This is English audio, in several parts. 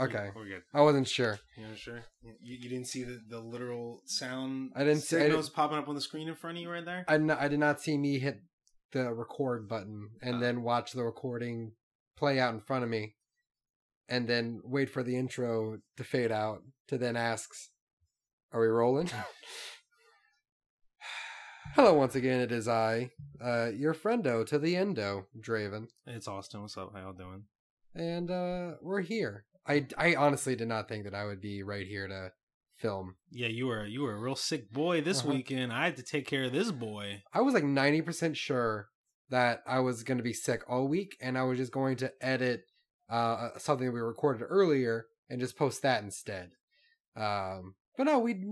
Okay. We're good. I wasn't sure. You know, sure. You, you didn't see the, the literal sound I didn't see- I signals popping up on the screen in front of you right there? I, n- I did not see me hit the record button and Oh. then watch the recording play out in front of me, and then wait for the intro to fade out to then asks, "Are we rolling?" Hello, once again. It is I, uh, your friendo to the endo, Draven, It's Austin. What's up? How y'all doing? and uh, we're here. I, I honestly did not think that I would be right here to film. Yeah, you were you were a real sick boy this Uh-huh. weekend. I had to take care of this boy. I was like 90% sure that I was going to be sick all week and I was just going to edit uh, something we recorded earlier and just post that instead. Um, but no, we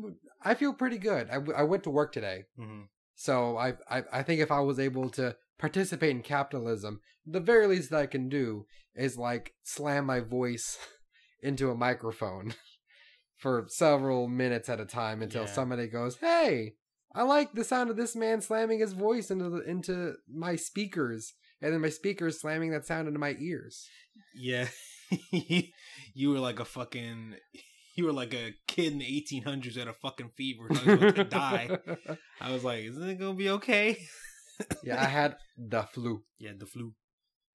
I feel pretty good. I, I went to work today. hmm So I, I I think if I was able to participate in capitalism, the very least that I can do is like slam my voice into a microphone for several minutes at a time until Yeah. somebody goes, "Hey, I like the sound of this man slamming his voice into the, into my speakers." And then my speakers slamming that sound into my ears. Yeah, you were like a fucking. You were like a kid in the 1800s at a fucking fever, thought he was about to die. I was like, "Isn't it gonna be okay?" yeah, I had the flu. Yeah, the flu.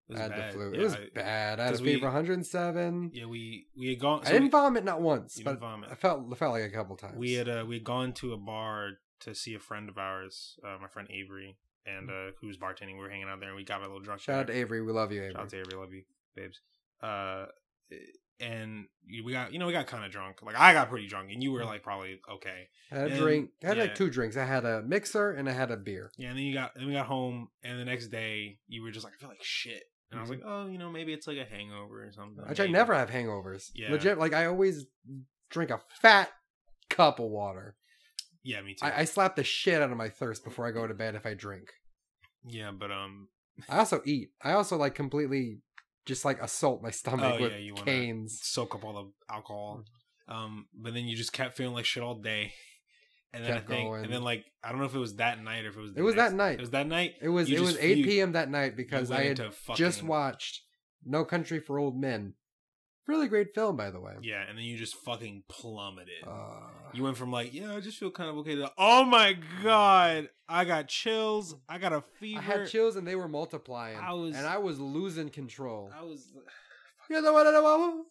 Was I had bad. the flu. Yeah, it was I- bad. I had a we- fever, 107. Yeah, we we had gone. I didn't we- vomit not once, but vomit. I felt I felt like a couple times. We had uh, we had gone to a bar to see a friend of ours, uh, my friend Avery, and uh, who was bartending. We were hanging out there, and we got a little drunk. Mm. Shout out to Avery. We love you, Avery. Shout out to Avery, love you, babes. Uh, and we got you know we got kind of drunk. Like I got pretty drunk, and you were like probably okay. I had a And- drink. I had yeah. like two drinks. I had a mixer and I had a beer. Yeah, and then you got then we got home, and the next day you were just like I feel like shit, and I was like oh you know maybe it's like a hangover or something. Which I never have hangovers. Yeah. Legit, like I always drink a fat cup of water. Yeah, me too. I, I slap the shit out of my thirst before I go to bed if I drink. yeah, but um, I also eat. I also like completely just like assault my stomach Oh, with yeah, you canes. soak up all the alcohol. Um, but then you just kept feeling like shit all day. And then I think, going. and then like I don't know if it was that night or if it was. The It was next- that night. It was that night. It was you it was 8 you- p.m. that night because I had just watched No Country for Old Men. Really great film, by the way. Yeah, and then you just fucking plummeted. Uh, you went from like, yeah, I just feel kind of okay to, oh my god, I got chills, I got a fever. I had chills and they were multiplying, I was- and I was losing control. I was, You know what I know?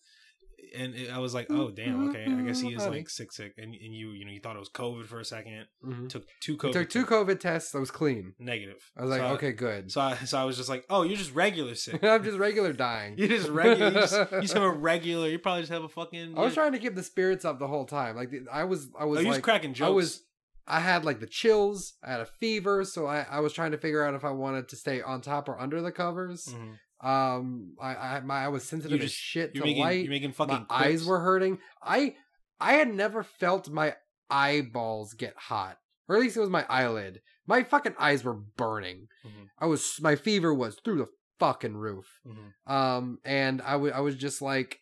And it, I was like, oh damn, okay, I guess he is like sick, sick, and and you, you know, you thought it was COVID for a 2nd Mhm. took two I COVID, took two COVID tests. I was clean. negative. I was like, So okay, good. So I, so I was just like, oh, you're just regular sick. I'm just regular dying. You're just regular. You just, you just have a regular. You probably just have a fucking. I was trying to keep the spirits up the whole time. Like I was, I was Oh, you was cracking jokes. I was, I had like the chills. I had a fever, so I, I was trying to figure out if I wanted to stay on top or under the covers. Mhm. Um, I, I, my, I was sensitive You as shit to making. light. You're making fucking. my eyes were hurting. I, I had never felt my eyeballs get hot, or at least it was my eyelid. My fucking eyes were burning. Mhm. I was, my fever was through the fucking roof. Mhm. Um, and I wa- I was just like,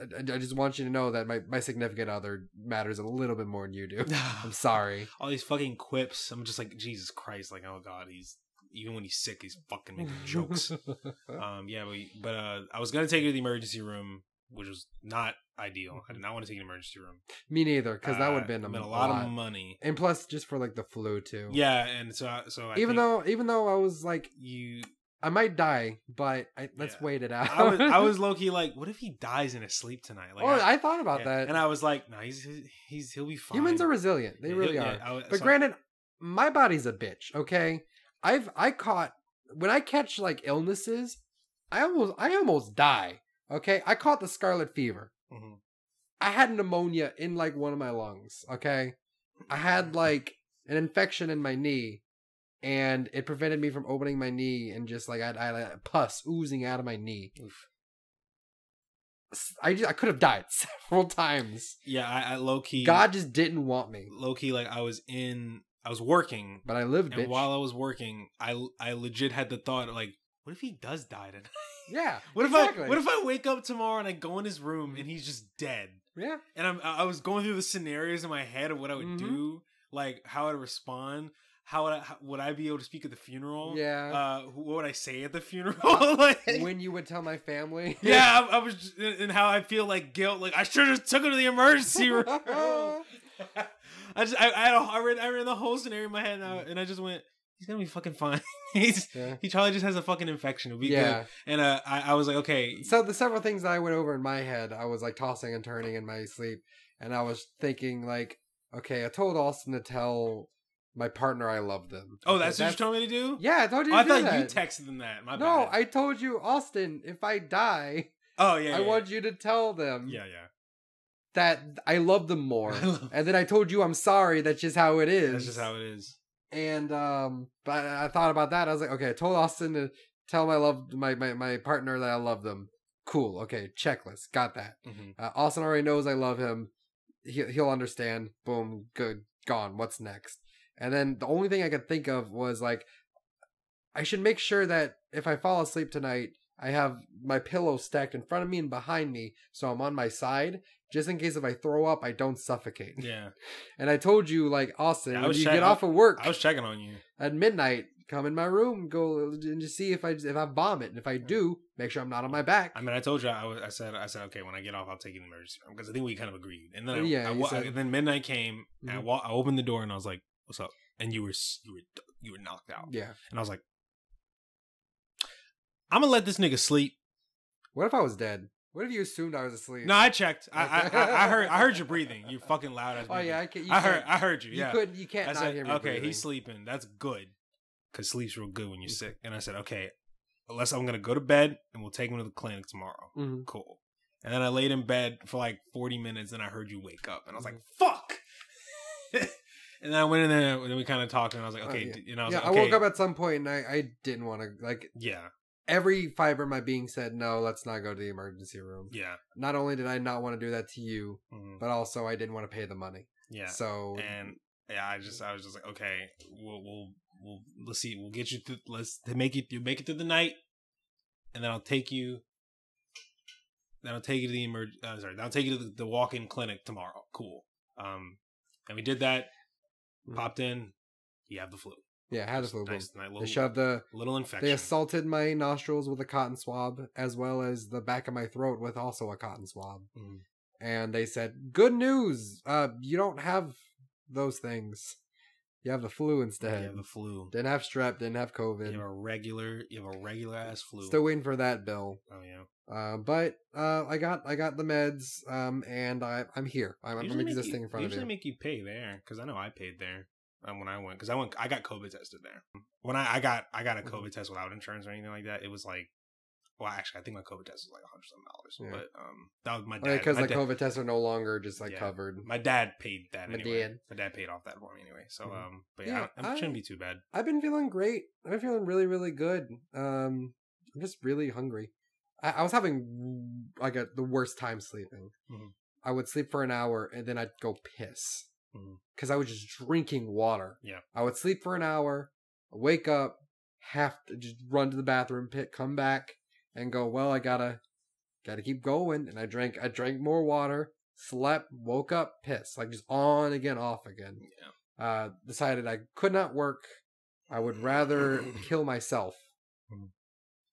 I, I just want you to know that my, my significant other matters a little bit more than you do. I'm sorry. All these fucking quips. I'm just like Jesus Christ. Like oh god, he's even when he's sick, he's fucking making jokes. Um, yeah, but but uh, I was gonna take you to the emergency room, which was not ideal. I did not want to take an emergency room Me neither, because that would have Uh, been a, been a lot, lot. of money. And plus, just for like the flu too. Yeah, and so I- so I even though, even though I was like, you, I might die, but I, let's Yeah. wait it out. I was I was low key like, what if he dies in his sleep tonight? Like, oh, I, thought about yeah. that. and I was like, no, he's he's he'll be fine. Humans are resilient. They Yeah, really are. I was- But so- granted, my body's a bitch. Okay, I've I caught when I catch like illnesses, I almost I almost die. Okay, I caught the scarlet fever. Mhm. I had pneumonia in like one of my lungs. Okay, I had like an infection in my knee, and it prevented me from opening my knee, and just like I had, I had pus oozing out of my knee. Oof. I just, I could have died several times. Yeah, I, I low key. God just didn't want me, low key, like I was in, I was working, but I lived. and bitch. while I was working, I I legit had the thought like, what if he does die tonight? yeah, What if exactly. I what if I wake up tomorrow and I go in his room and he's just dead? yeah. And I'm I was going through the scenarios in my head of what I would Mhm. do, like how I'd respond, how would I, how, would I be able to speak at the funeral? Yeah. Uh, what would I say at the funeral? like, when you would tell my family. yeah, I, I was, just, and how I feel like guilt. Like I should have just took him to the emergency room. I just, I, I, had a, I read, I read the whole scenario in my head, and I, and I just went, he's gonna be fucking fine. he's, Yeah. he probably just has a fucking infection. It'll be Yeah. good. And uh, I, I was like, okay, So the several things that I went over in my head, I was like tossing and turning in my sleep, and I was thinking like, okay, I told Austin to tell my partner I love them. oh, Okay, that's, what you told me to do. Yeah, I told you. Oh, To I thought that. you texted them that. My no, bad. I told you, Austin. If I die, Oh yeah, I yeah, want you to tell them Yeah, yeah. That I love them more. Love- and then I told you I'm sorry. That's just how it is. That's just how it is. And um, but I thought about that. I was like, okay, I told Austin to tell my love my my, my partner that I love them. Cool. Okay, checklist. Got that. hmm Uh, Austin already knows I love him. He, he'll understand. Boom. Good. Gone. What's next? And then the only thing I could think of was like, I should make sure that if I fall asleep tonight, I have my pillow stacked in front of me and behind me, so I'm on my side, just in case if I throw up, I don't suffocate. Yeah, And I told you, like Austin, Yeah, when you check- get off of work I was checking on you. at midnight, come in my room, go and just see if I if I vomit, and if I do, make sure I'm not on my back. I mean, I told you. I, was, I said. I said, okay, when I get off, I'll take you to the emergency room because I think we kind of agreed. And then, I, Yeah, I, said- then midnight came. And I, Mhm. wa- I opened the door and I was like, "What's up?" And you were you were you were knocked out. yeah. And I was like, "I'm gonna let this nigga sleep." What if I was dead? What if you assumed I was asleep? No, I checked. I I, I, I heard I heard you breathing. You fucking loud ass. Oh yeah, I can. You I heard I heard you. You Yeah. couldn't. You can't I not said, hear me. okay, breathing. he's sleeping. That's good. Cause sleep's real good when you're sick. And I said, okay, unless I'm gonna go to bed and we'll take him to the clinic tomorrow. Mhm. Cool. And then I laid in bed for like 40 minutes and I heard you wake up and I was like, Mm-hmm. fuck. and then I went in there and we kind of talked and I was like, Oh, okay, yeah. d- you know, I was Yeah, like, I woke up at some point and I, I didn't want to like yeah, every fiber of my being said no. Let's not go to the emergency room. yeah, Not only did I not want to do that to you, mhm, but also I didn't want to pay the money. yeah. So and yeah, I just, I was just like, okay, we'll, we'll, we'll, let's see, we'll get you through, let's make it, you make it through the night, and then I'll take you. Then I'll take you to the emerg. Uh, sorry, then I'll take you to the, the walk-in clinic tomorrow. Cool. Um, and we did that. Mhm. Popped in. You have the flu. Yeah, had a flu. Nice, nice They shoved the little infection. They assaulted my nostrils with a cotton swab, as well as the back of my throat with also a cotton swab. Mhm. And they said, "Good news! Uh, you don't have those things. You have the flu instead. You have the flu. Didn't have strep. Didn't have COVID. You have a regular. You have a regular ass flu. Still waiting for that bill. oh yeah. Uh, but uh, I got I got the meds. Um, and I I'm here. I'm, I'm existing you, in front of usually make you pay there because I know I paid there um, when I went because I went I got COVID tested there. When I, I got I got a Mhm. COVID test without insurance or anything like that, it was like well actually I think my COVID test was like a hundred something dollars. Yeah. But um that was my dad. Because like dad, COVID tests are no longer just like Yeah. covered. my dad paid that My anyway. dad. My dad paid off that for me anyway. So Mhm. um but yeah, Yeah, I, shouldn't be too bad. I've been feeling great. I've been feeling really, really good. Um, I'm just really hungry. I, I was having like a, the worst time sleeping. Mhm. I would sleep for an hour and then I'd go piss Because I was just drinking water. Yeah. I would sleep for an hour, wake up, have to just run to the bathroom, pit, come back, and go. Well, I gotta, gotta keep going. And I drank, I drank more water, slept, woke up, piss, like just on again, off again Yeah. uh, decided I could not work. I would rather kill myself Mhm.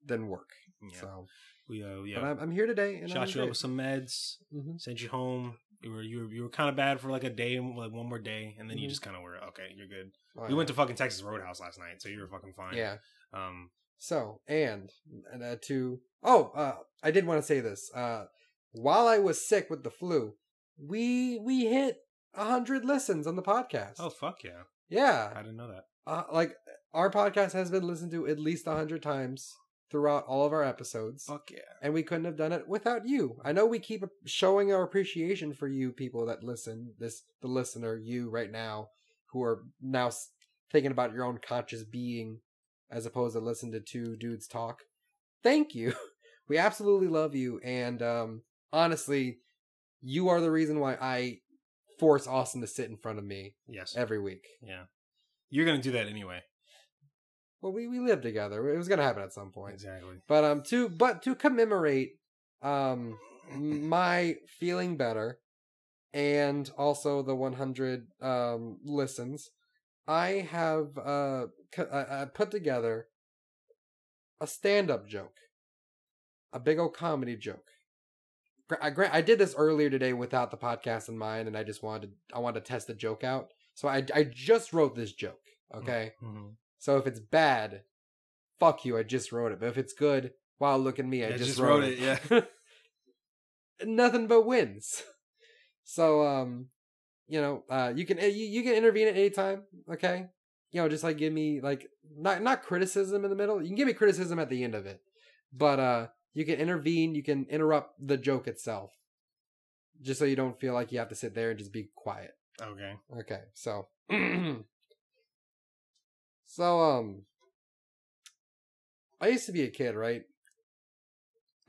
than work. Yeah. So, we uh but yeah. I'm, I'm here today, and Shot I'm you up with some meds, hmm sent you home. You were you were you were kind of bad for like a day, like one more day, and then you Mhm. just kind of were okay. You're good. Oh, we went to fucking Texas Roadhouse last night, so you were fucking fine. yeah. Um. So and and uh, to oh, uh, I did want to say this. Uh, while I was sick with the flu, we we hit a hundred listens on the podcast. Oh fuck yeah! Yeah, I didn't know that. uh, like our podcast has been listened to at least a hundred times throughout all of our episodes. Fuck yeah! and we couldn't have done it without you. I know we keep showing our appreciation for you people that listen, this the listener, you right now, who are now thinking about your own conscious being as opposed to listen to two dudes talk. Thank you. We absolutely love you, and um, honestly, you are the reason why I force Austin to sit in front of me Yes. every week. Yeah. You're gonna do that anyway. Well, we we live together. It was gonna happen at some point. Exactly. But um to but to commemorate um my feeling better and also the 100 um listens I have uh, I I put together a stand-up joke, a big old comedy joke. I grant I did this earlier today without the podcast in mind, and I just wanted I wanted to test the joke out. So I I just wrote this joke. Okay, Mhm. So if it's bad, fuck you. I just wrote it. But if it's good, wow, look at me. I Yeah, just, just wrote, wrote it. it, Yeah. Nothing but wins. So um, you know, uh, you can you, you can intervene at any time. Okay, you know, just like give me like not not criticism in the middle. You can give me criticism at the end of it, but uh, you can intervene. You can interrupt the joke itself, just so you don't feel like you have to sit there and just be quiet. Okay. Okay, so so um I used to be a kid, right?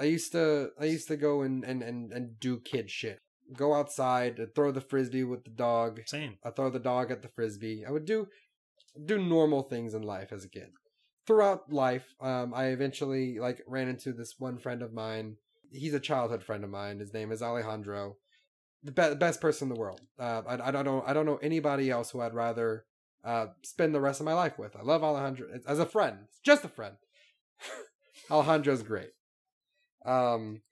I used to I used to go and and and, and do kid shit. Go outside, I'd throw the frisbee with the dog. Same. I throw the dog at the frisbee. I would do do normal things in life as a kid. Throughout life, um, I eventually like ran into this one friend of mine. He's a childhood friend of mine. His name is Alejandro, the be- best person in the world. Uh, I, I don't know I don't know anybody else who I'd rather uh, spend the rest of my life with. I love Alejandro as a friend, just a friend. Alejandro's great. Um,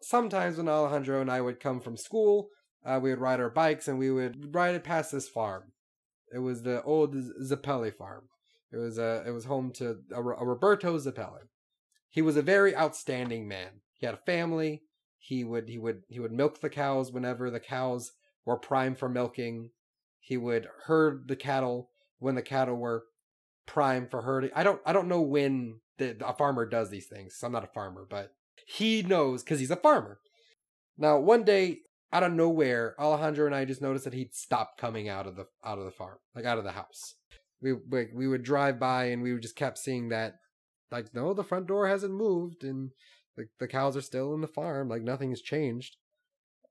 sometimes when Alejandro and I would come from school, uh, we would ride our bikes and we would ride it past this farm. It was the old Zappelli farm. It was uh, it was home to a, a Roberto Zappelli. He was a very outstanding man. He had a family. He would he would he would milk the cows whenever the cows were prime for milking. He would herd the cattle when the cattle were prime for herding. I don't I don't know when the, a farmer does these things. I'm not a farmer, but he knows because he's a farmer. Now, one day out of nowhere, Alejandro and I just noticed that he'd stopped coming out of the out of the farm, like out of the house. We we, would drive by and we just kept seeing that, like no, the front door hasn't moved and the the cows are still in the farm, like nothing's changed.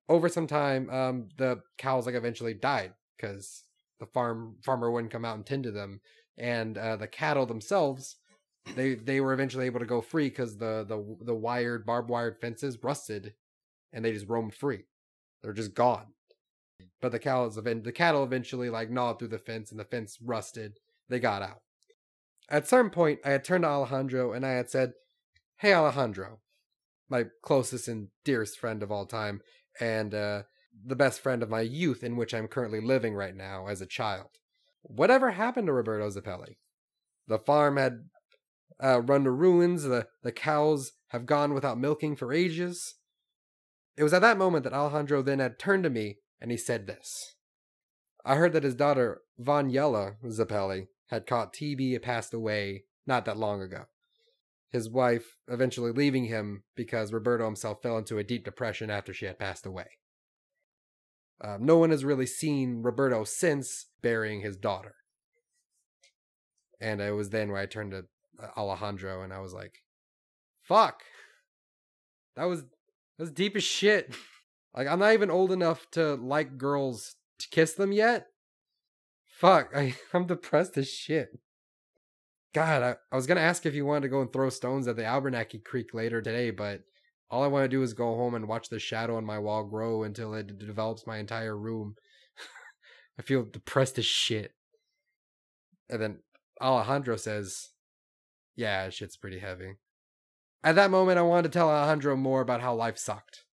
Over some time, um, the cows like eventually died because the farm farmer wouldn't come out and tend to them, and uh, the cattle themselves they they were eventually able to go free because the the the wired barbed wired fences rusted, and they just roamed free. They're just gone. But the cows the cattle eventually like gnawed through the fence, and the fence rusted. They got out. At some point, I had turned to Alejandro and I had said, "Hey, Alejandro, my closest and dearest friend of all time, and uh, the best friend of my youth, in which I'm currently living right now as a child. Whatever happened to Roberto Zappelli? The farm had uh, run to ruins. The, the cows have gone without milking for ages. It was at that moment that Alejandro then had turned to me and he said this. I heard that his daughter, Vanyella Zappelli, had caught TB and passed away not that long ago. His wife eventually leaving him because Roberto himself fell into a deep depression after she had passed away. Uh, no one has really seen Roberto since burying his daughter. And it was then where I turned to Alejandro and I was like, fuck. That was that was deep as shit. Like I'm not even old enough to like girls to kiss them yet. Fuck, I, I'm depressed as shit. God, I, I was gonna ask if you wanted to go and throw stones at the Abernathy Creek later today, but all I want to do is go home and watch the shadow on my wall grow until it develops my entire room. I feel depressed as shit. And then Alejandro says, Yeah, shit's pretty heavy. At that moment, I wanted to tell Alejandro more about how life sucked.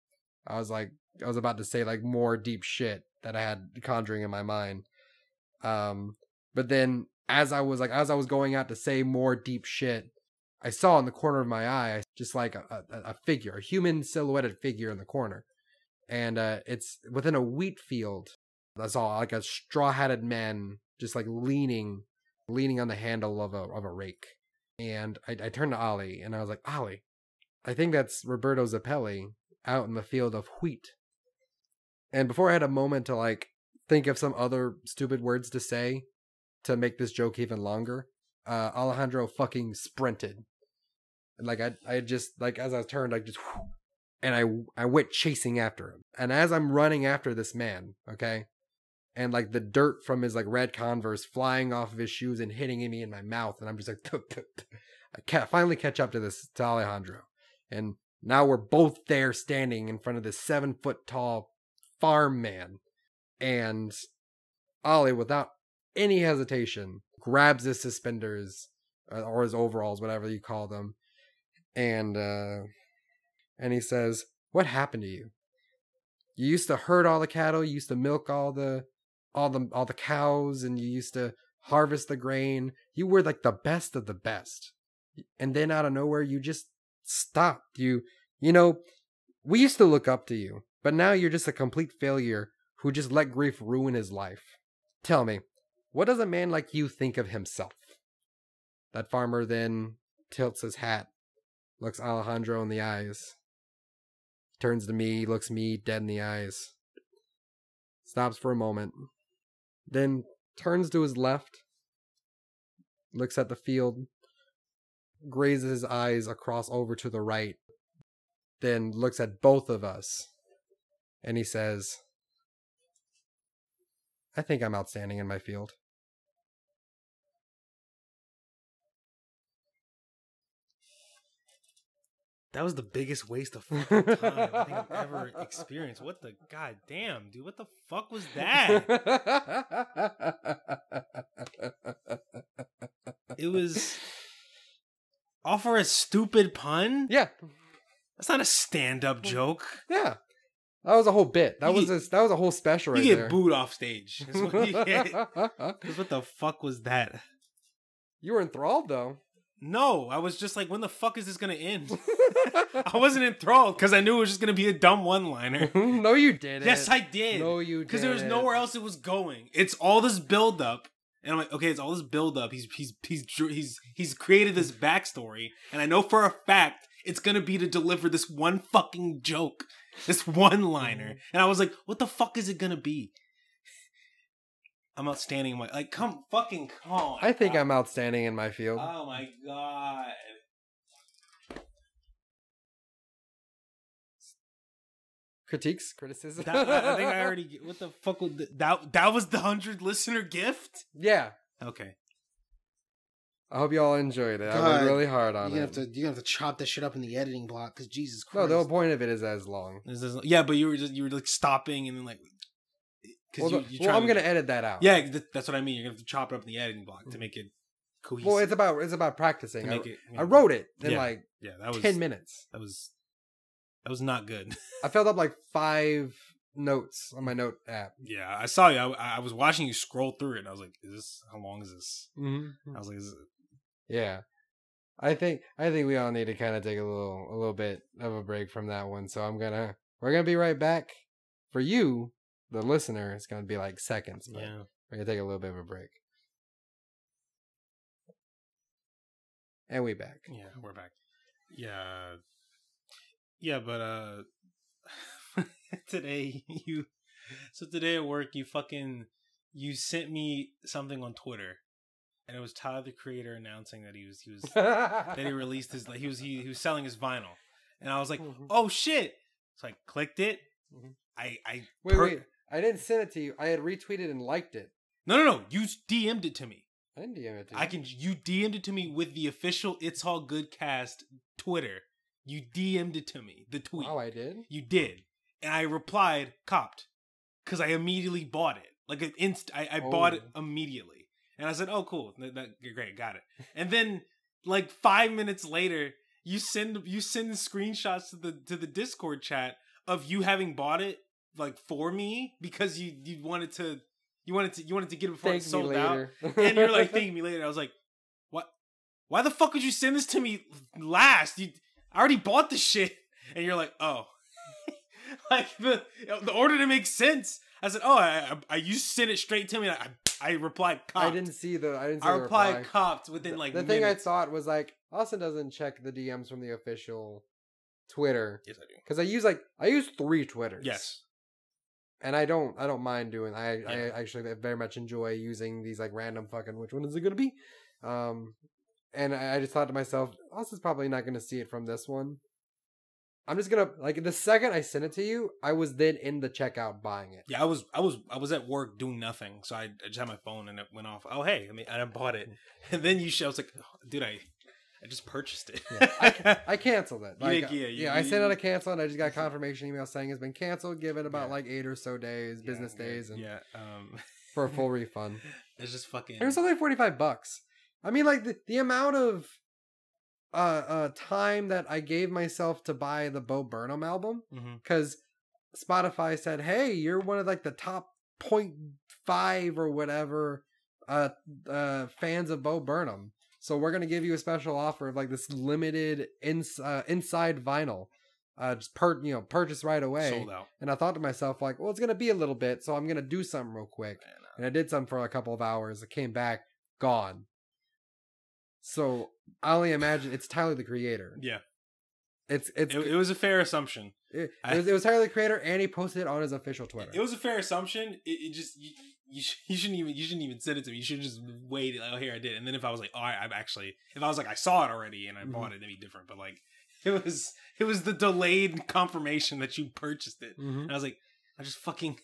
I was like, I was about to say like more deep shit that I had conjuring in my mind. Um, but then as I was like, as I was going out to say more deep shit, I saw in the corner of my eye just like a, a, a figure, a human silhouetted figure in the corner. And uh, it's within a wheat field. That's all like a straw hatted man just like leaning, leaning on the handle of a of a rake. And I, I turned to Ali and I was like, Ali, I think that's Roberto Zappelli out in the field of wheat. And before I had a moment to like think of some other stupid words to say to make this joke even longer, uh, Alejandro fucking sprinted. Like I, I just like as I turned, I just, and I, I went chasing after him. And as I'm running after this man, okay, and like the dirt from his like red Converse flying off of his shoes and hitting me in my mouth, and I'm just like, I can't finally catch up to this to Alejandro, and now we're both there standing in front of this seven foot tall farm man, and Ollie, without any hesitation, grabs his suspenders uh, or his overalls, whatever you call them, and uh, and he says, "What happened to you? You used to herd all the cattle. You used to milk all the all the all the cows, and you used to harvest the grain. You were like the best of the best, and then out of nowhere, you just stopped. You you know." We used to look up to you, but now you're just a complete failure who just let grief ruin his life. Tell me, what does a man like you think of himself? That farmer then tilts his hat, looks Alejandro in the eyes, turns to me, looks me dead in the eyes, stops for a moment, then turns to his left, looks at the field, grazes his eyes across over to the right, then looks at both of us. And he says, I think I'm outstanding in my field. That was the biggest waste of fucking time I think I've ever experienced. What the goddamn, dude? What the fuck was that? It was all for a stupid pun? yeah, That's not a stand-up joke. yeah. That was a whole bit. That You was a, that was a whole special right you get there. booed off stage. That's what you get. 'Cause what the fuck was that? you were enthralled though. No, I was just like, when the fuck is this gonna end? I wasn't enthralled because I knew it was just gonna be a dumb one-liner. no, you didn't. yes, I did. No, you did. because there was nowhere else it was going. It's all this build up, and I'm like, okay, it's all this build up. He's he's he's he's he's created this backstory, and I know for a fact it's gonna be to deliver this one fucking joke, this one liner, mm. and I was like, what the fuck is it gonna be? I'm outstanding. in My like, come fucking come. I think I'm outstanding in my field. Oh my god. Critiques, criticism. That, I I think I already. What the fuck was th- that? That was the hundred listener gift. yeah. Okay. I hope y'all enjoyed it. I God, worked really hard You're on gonna it. have to you're gonna have to chop this shit up in the editing block because Jesus Christ. no, the whole point of it is as long. This is, yeah, but you were just you were like stopping and then like. Because Well, you, you well, I'm gonna edit that out. Yeah, th- that's what I mean. You're gonna have to chop it up in the editing block to make it cohesive. Well, it's about it's about to practicing. I, make it, I wrote it in Yeah. like Yeah, that was ten minutes. That was that was not good. I filled up like five notes on my note app. yeah, I saw you. I, I was watching you scroll through it, and I was like, "Is this how long is this?" Mm-hmm. I was like, is it, Yeah. I think I think we all need to kind of take a little a little bit of a break from that one. So I'm gonna we're gonna be right back. For you, the listener, it's gonna be like seconds, but "Yeah." we're gonna take a little bit of a break. And we back. Yeah, we're back. Yeah. Yeah, but uh today you so today at work you fucking you sent me something on Twitter and it was Tyler the creator announcing that he was he was that he released his like he was he, he was selling his vinyl. And I was like, Mhm. "Oh shit." So I clicked it. Mhm. I I Wait, per- wait. I didn't send it to you. I had retweeted and liked it. No, no, no. You DM'd it to me. I didn't DM it to you. I can you DM'd it to me with the official It's All Good cast Twitter. You DM'd it to me, the tweet. Oh, I did. You did. And I replied, copped. Because I immediately bought it. Like an inst I, I bought it Oh. immediately. And I said, Oh cool. That, that- great, got it. And then like five minutes later, you send you send screenshots to the to the Discord chat of you having bought it like for me because you you wanted to you wanted to you wanted to get it before Thank it sold out and you're like thanking me later. I was like, what? Why the fuck would you send this to me last? You, I already bought the shit, and you're like, oh, like the the order didn't make sense. I said, oh, I, I, you sent it straight to me. I I replied, copped. I didn't see the. I didn't see I replied, reply. copped within like the thing I thought was like Austin doesn't check the DMs from the official Twitter Yes, I do. because I use like I use three Twitters. Yes. And I don't I don't mind doing. I I actually very much enjoy using these like random fucking which one is it gonna be, um, and I, I just thought to myself, Austin's probably not gonna see it from this one. I'm just gonna like the second I sent it to you, I was then in the checkout buying it. Yeah, I was I was I was at work doing nothing, so I, I just had my phone and it went off. Oh hey, I mean I bought it, and then you show. I was like, oh, dude, I I just purchased it. Yeah, I canceled it. Like, did- yeah, you- yeah, I sent out a cancel, and I just got confirmation email saying it's been canceled. given about Yeah. like eight or so days, business days, and yeah. Um, for a full refund. It's just fucking. It was only 45 bucks. I mean, like, the, the amount of uh, uh time that I gave myself to buy the Bo Burnham album, because Spotify said, hey, you're one of, like, the top 0.5 or whatever uh, uh, fans of Bo Burnham. So we're going to give you a special offer of, like, this limited ins- uh, inside vinyl. Uh, just per you know purchase right away, sold out. and I thought to myself like, well, it's gonna be a little bit, so I'm gonna do something real quick Man, and I did some for a couple of hours. I came back, gone. So I only imagine it's Tyler the Creator. Yeah, It's it's it, it was a fair assumption. it, I- it was, it was Tyler the Creator, and he posted it on his official Twitter. It was a fair assumption. It, it just you, you, sh- you shouldn't even you shouldn't even send it to me. You should just wait. Like, oh, here I did. And then if I was like, oh, I, I'm actually if I was like I saw it already and I Mhm. bought it, it'd be different. But like it was it was the delayed confirmation that you purchased it. Mhm. And I was like, I just fucking.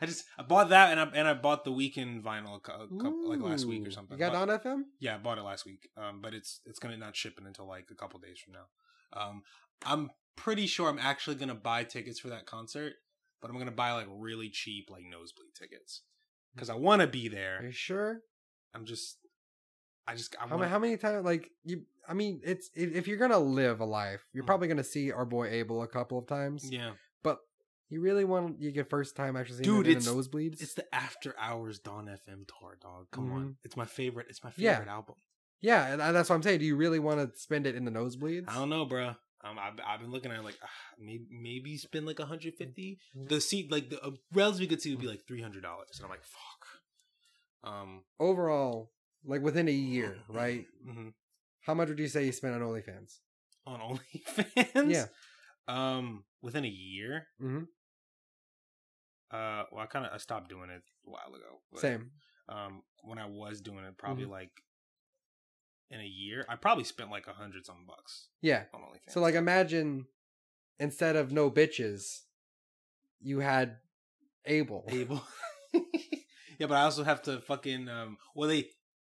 I just I bought that and I and I bought the Weeknd vinyl a cou- a like last week or something. You got But- on FM? yeah, I bought it last week. Um, but it's it's gonna not shipping until like a couple days from now. Um, I'm pretty sure I'm actually gonna buy tickets for that concert, but I'm gonna buy like really cheap like nosebleed tickets because I want to be there. Are you sure? I'm just, I just I How, want. many how many times? Like you? I mean, it's if, if you're gonna live a life, you're Mhm. probably gonna see our boy Abel a couple of times. yeah, But you really want you get first time actually seeing Dude, him in the nosebleeds? it's the After Hours Dawn FM tour, dog. Come Mhm. on, it's my favorite. It's my Yeah. favorite album. yeah, and that's what I'm saying. Do you really want to spend it in the nosebleeds? I don't know, bro. Um, I've, I've been looking at it like ah, maybe maybe spend like 150. Mhm. The seat like the a relatively good seat would be like three hundred dollars, and I'm like fuck. Um, Overall, like within a year, right? hmm How much would you say you spent on OnlyFans? On OnlyFans, Yeah. Um, within a year. Mhm. Uh, well, I kind of I stopped doing it a while ago. but, Same. Um, when I was doing it, probably Mm-hmm. like in a year, I probably spent like a hundred some bucks Yeah. on OnlyFans. So like imagine instead of no bitches, you had Abel. able. yeah, but I also have to fucking um. Well, they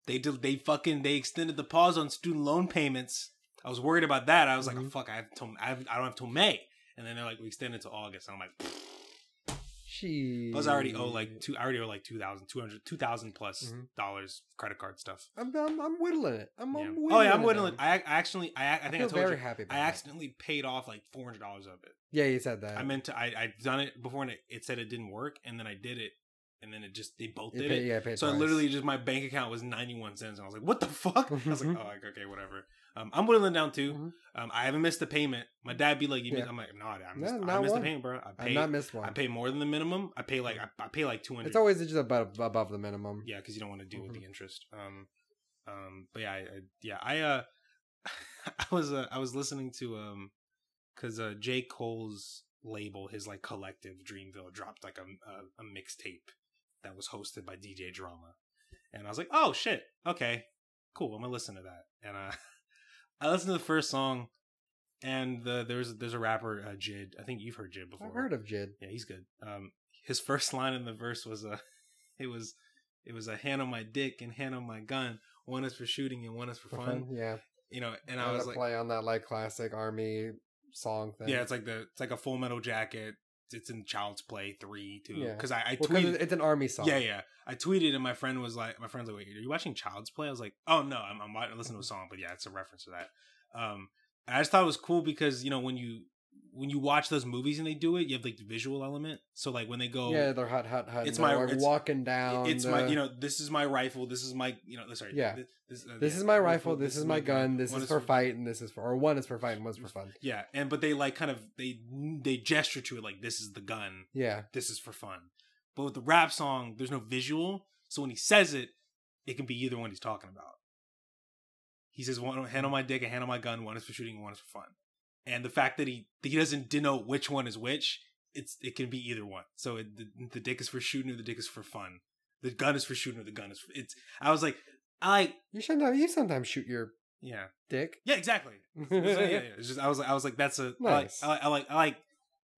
they did they fucking they extended the pause on student loan payments. I was worried about that. I was like, Mhm. oh, fuck, I have till I, have, I don't have till May, and then they're like, we extended to August. And I'm like, She. plus I already owe like two. I already owe like two thousand, two hundred, two thousand plus Mhm. dollars credit card stuff. I'm, I'm I'm whittling it. I'm, Yeah. I'm Oh yeah, I'm whittling whittling. it. I, I actually, I, I I think I, feel told very you, happy. About I that. accidentally paid off like four hundred dollars of it. Yeah, you said that. I meant to. I I done it before, and it, it said it didn't work, and then I did it, and then it just they both You did pay- it. yeah, paid So I literally just my bank account was ninety one cents, and I was like, "What the fuck?" I was like. "Oh, like, okay, whatever." Um, I'm whittling down too. Mhm. Um, I haven't missed a payment. My dad be like, "You," Yeah. missed-" I'm like, "No, I I No, missed, I missed the one. payment, bro. I I've pay. not missed one. I pay more than the minimum. I pay like I, I pay like two hundred. It's always just above above the minimum. Yeah, because you don't want to deal with Mhm. the interest. Um, um, but yeah, I, I, yeah, I uh, I was uh, I was listening to um, because uh, J Cole's label, his like collective Dreamville, dropped like a a, a mixtape that was hosted by DJ Drama, and I was like, oh shit, okay, cool, I'm gonna listen to that, and uh, I listened to the first song, and the, there's there's a rapper uh, Jid, I think you've heard Jid before. I've heard of Jid. Yeah, he's good. Um, his first line in the verse was a, it was, it was a hand on my dick and hand on my gun. One is for shooting and one is for For fun. fun, Yeah. You know, and And I was like, play on that like classic army song thing. yeah, it's like the, it's like a Full Metal Jacket. It's in Child's Play three too. Yeah. Because I, I well, tweeted, it's an army song. yeah, yeah. I tweeted and my friend was like, my friend's like, wait, are you watching Child's Play? I was like, oh no, I'm, I'm listening to a song, but yeah, it's a reference to that. Um, I just thought it was cool because you know when you when you watch those movies and they do it, you have like the visual element. So like when they go, Yeah, they're hot, hot, hot. It's my- like, it's- walking down. it's the- my you know this is my rifle this is my you know sorry Yeah. this, this, uh, This yeah, is my rifle. This is my gun. This One is for fight, and this is for or one is for fight, and one's for fun. yeah and but they like kind of they they gesture to it like this is the gun Yeah, this is for fun but with the rap song there's no visual so when he says it it can be either one he's talking about he says one hand on my dick a hand on my gun one is for shooting one is for fun and the fact that he he doesn't denote which one is which it's it can be either one so it, the, the dick is for shooting or the dick is for fun the gun is for shooting or the gun is for, it's i was like i like you should know. You sometimes shoot your yeah dick. yeah exactly so, yeah, yeah. It's just I was like I was like that's a Nice. I like I like I like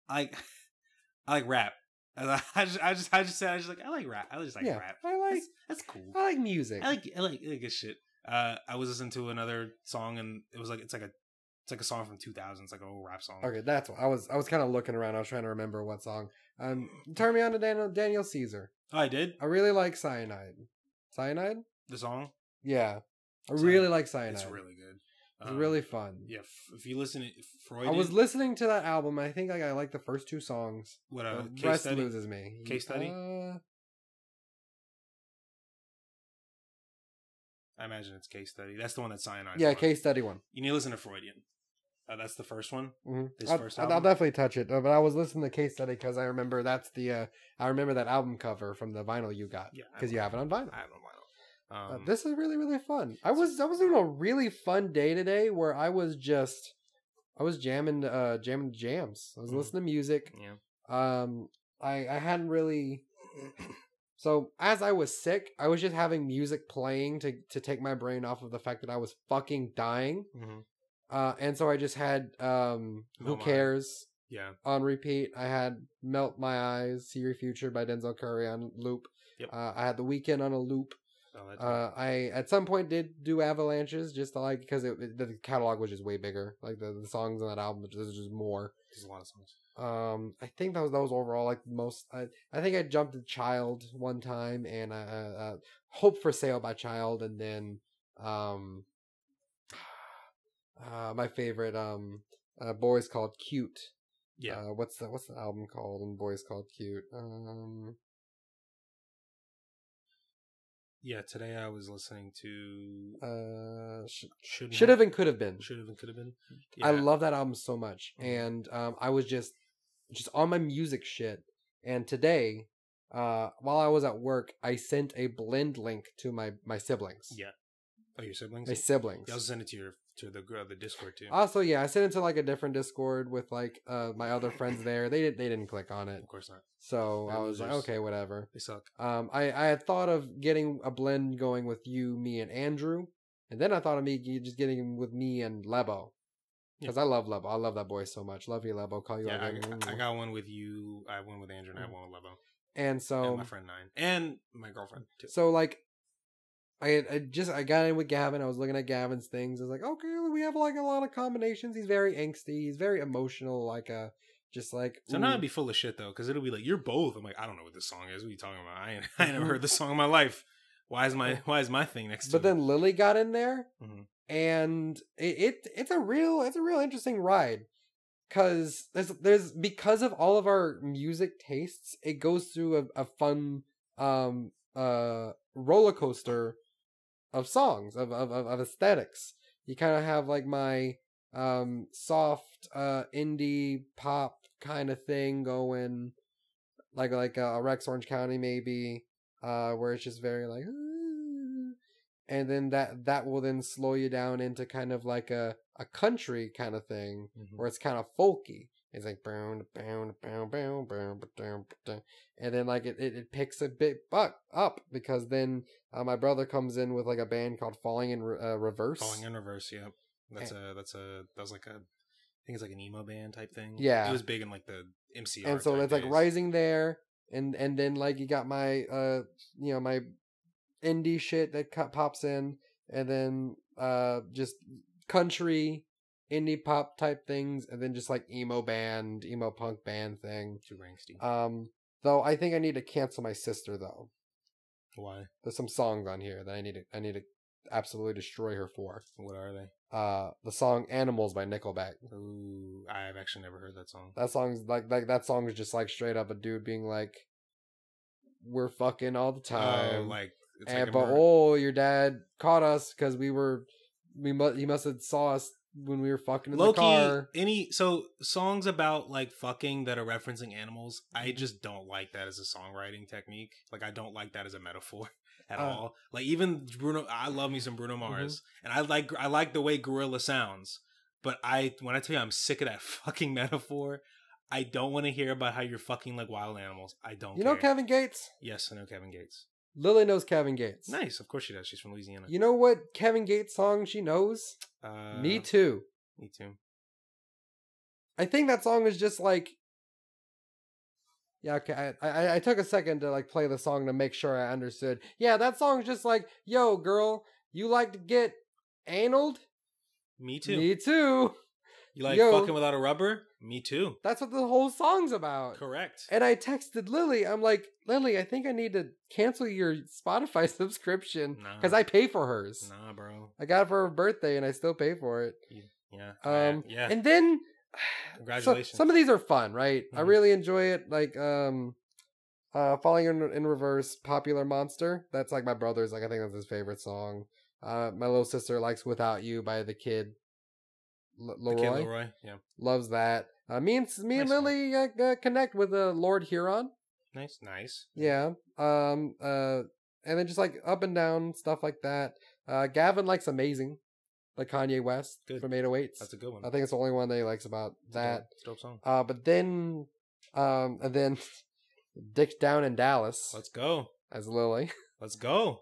I like I like rap. I I just I just I just said I just like I like rap. I just like yeah, rap. I like That's, that's cool. I like music. I like I like I like good shit. Uh, I was listening to another song and it was like it's like a it's like a song from 2000. It's like a old rap song. Okay, that's what I was. I was kind of looking around. I was trying to remember what song. Um, turn me on to Daniel Daniel Caesar. Oh, I did. I really like Cyanide. Cyanide. The song, Yeah, I Cyanide. really like Cyanide. it's really good. It's Um, really fun. Yeah, f- if you listen to Freud, I was listening to that album. I think like I like the first two songs. what uh, the case rest study. loses me. Case study? Uh, I imagine it's case study. That's the one that cyanide. yeah, case study one. You need to listen to Freudian. Uh, that's the first one. hmm His I'll, first I'll- album. I'll definitely touch it. uh, But I was listening to case study because I remember that's the uh, I remember that album cover from the vinyl you got Yeah, because you have it on vinyl. I have no vinyl. Uh, Um, this is really really fun. I was I was doing a really fun day today where I was just I was jamming uh jamming jams. I was Mhm. listening to music. yeah. Um I I hadn't really so as I was sick, I was just having music playing to to take my brain off of the fact that I was fucking dying. hmm Uh and so I just had um Who My- Cares Yeah. on repeat. I had Melt My Eyes, See Your Future by Denzel Curry on loop. Yep. Uh, I had The Weeknd on a loop. Oh, that's Uh, I at some point did do avalanches just to like because it, it- the catalog was just way bigger. Like the, the songs on that album, there's just more. There's a lot of songs. Um, I think that was that was overall like most. I I think I jumped to Child one time and uh, uh, uh Hope for Sale by Child, and then um, uh, my favorite um, uh, Boys Called Cute. Yeah. Uh, what's the what's the album called? And Boys Called Cute. Um, yeah. Today I was listening to uh, sh- should should have and could have been. should have and could have been. I love that album so much, Mhm. and um, I was just just on my music shit. And today, uh, while I was at work, I sent a blend link to my my siblings. Yeah. Oh, your siblings. my siblings. Yeah, I'll send it to your to the uh, the Discord too. Also, yeah, I sent it to like a different Discord with like uh my other friends there. They didn't they didn't click on it, of course not. so They're I was like, okay, whatever. They suck. Um, I I had thought of getting a blend going with you, me, and Andrew, and then I thought of me just getting with me and Lebo. Because I love Lebo. I love that boy so much. Love you, Lebo. Call you Yeah, I, again. I got one with you. I have one with Andrew, and I have one with Lebo, And so and my friend Nine, and my girlfriend too. So like, I, I just I got in with Gavin. I was looking at Gavin's things. I was like, okay, we have like a lot of combinations. He's very angsty. He's very emotional. Like a just like Sometimes ooh. I'd be full of shit though, because it'll be like you're both. I'm like, I don't know what this song is. What are you talking about? I ain't, I ain't never heard this song in my life. Why is my Why is my thing next to? But it? then Lily got in there, Mhm. and it, it it's a real it's a real interesting ride. Cause there's there's because of all of our music tastes, it goes through a, a fun um uh roller coaster of songs of of, of, of aesthetics. You kind of have like my um soft uh indie pop kind of thing going, like like uh, Rex Orange County maybe, uh where it's just very like. And then that that will then slow you down into kind of like a, a country kind of thing Mhm. where it's kind of folky. It's like boom, boom, boom, boom, boom, boom, and then like it, it, it picks a bit buck up because then uh, my brother comes in with like a band called Falling in Re- uh, Reverse. Falling in reverse. Yeah, that's a that's a that was like a I think it's like an emo band type thing. Yeah. it was big in like the MCR. and so it's like rising there, and and then like you got my uh you know my indie shit that pops in, and then uh just country indie pop type things, and then just like emo band, emo punk band thing. Too angsty. Um, though I think I need to cancel my sister though. Why? There's some songs on here that I need to I need to absolutely destroy her for. What are they? Uh, the song "Animals" by Nickelback. Ooh, I've actually never heard that song. That song's like like that song is just like straight up a dude being like, "We're fucking all the time." Oh, like it's and like but oh, your dad caught us because we were we must he must have saw us when we were fucking in Low the car. any so songs about like fucking that are referencing animals, I Mm-hmm. just don't like that as a songwriting technique. Like I don't like that as a metaphor at Uh, all. Like even Bruno, I love me some Bruno Mm-hmm. Mars, and I like I like the way Gorilla sounds. But I when I tell you I'm sick of that fucking metaphor, I don't want to hear about how you're fucking like wild animals. I don't. You know. Kevin Gates. Yes, I know Kevin Gates. Lily knows Kevin Gates. Nice, of course she does. She's from Louisiana. You know what Kevin Gates song she knows? Uh, Me too. Me too. I think that song is just like. Yeah, okay. I, I I took a second to like play the song to make sure I understood. Yeah, that song's just like, "Yo, girl, you like to get analed? Me too. Me too." You like Yo. fucking without a rubber? Me too. That's what the whole song's about. Correct. And I texted Lily. I'm like, Lily, I think I need to cancel your Spotify subscription Nah. because I pay for hers. Nah, bro. I got it for her birthday, and I still pay for it. Yeah. Um, yeah. And then, so, Congratulations. some of these are fun, right? I Mhm. really enjoy it. Like, um, uh, Falling in, in Reverse, Popular Monster. That's like my brother's. Like, I think that's his favorite song. Uh, my little sister likes Without You by the kid. L- The kid LAROI LAROI. Yeah. loves that. Uh, me and me and Nice one. Lily uh, uh, connect with uh, Lord Huron. Nice. Nice. Yeah. Um. Uh. And then just like up and down stuff like that. Uh. Gavin likes Amazing, like Kanye West Good. from 808s. That's a good one. I think it's the only one that he likes about that. dope song. Uh. But then, um. And then, Dick Down in Dallas Let's go. as Lily, Let's go.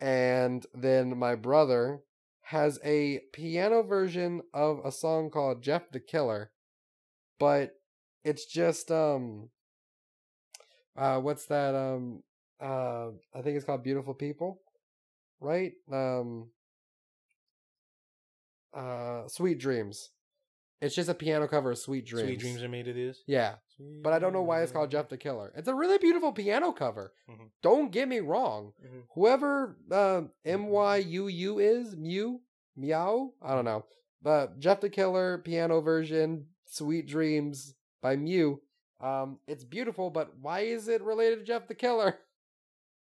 and then my brother has a piano version of a song called Jeff the Killer, but it's just um. Uh. What's that? Um. Uh. I think it's called Beautiful People, right? Um. Uh. Sweet Dreams. It's just a piano cover of Sweet Dreams. Sweet dreams are made of this. Yeah, but I don't know why it's called Jeff the Killer. It's a really beautiful piano cover. Mhm. Don't get me wrong. Mhm. Whoever uh, M Y U U is Mew Meow, I don't know. But Jeff the Killer piano version, Sweet Dreams by Mew. Um, it's beautiful, but why is it related to Jeff the Killer?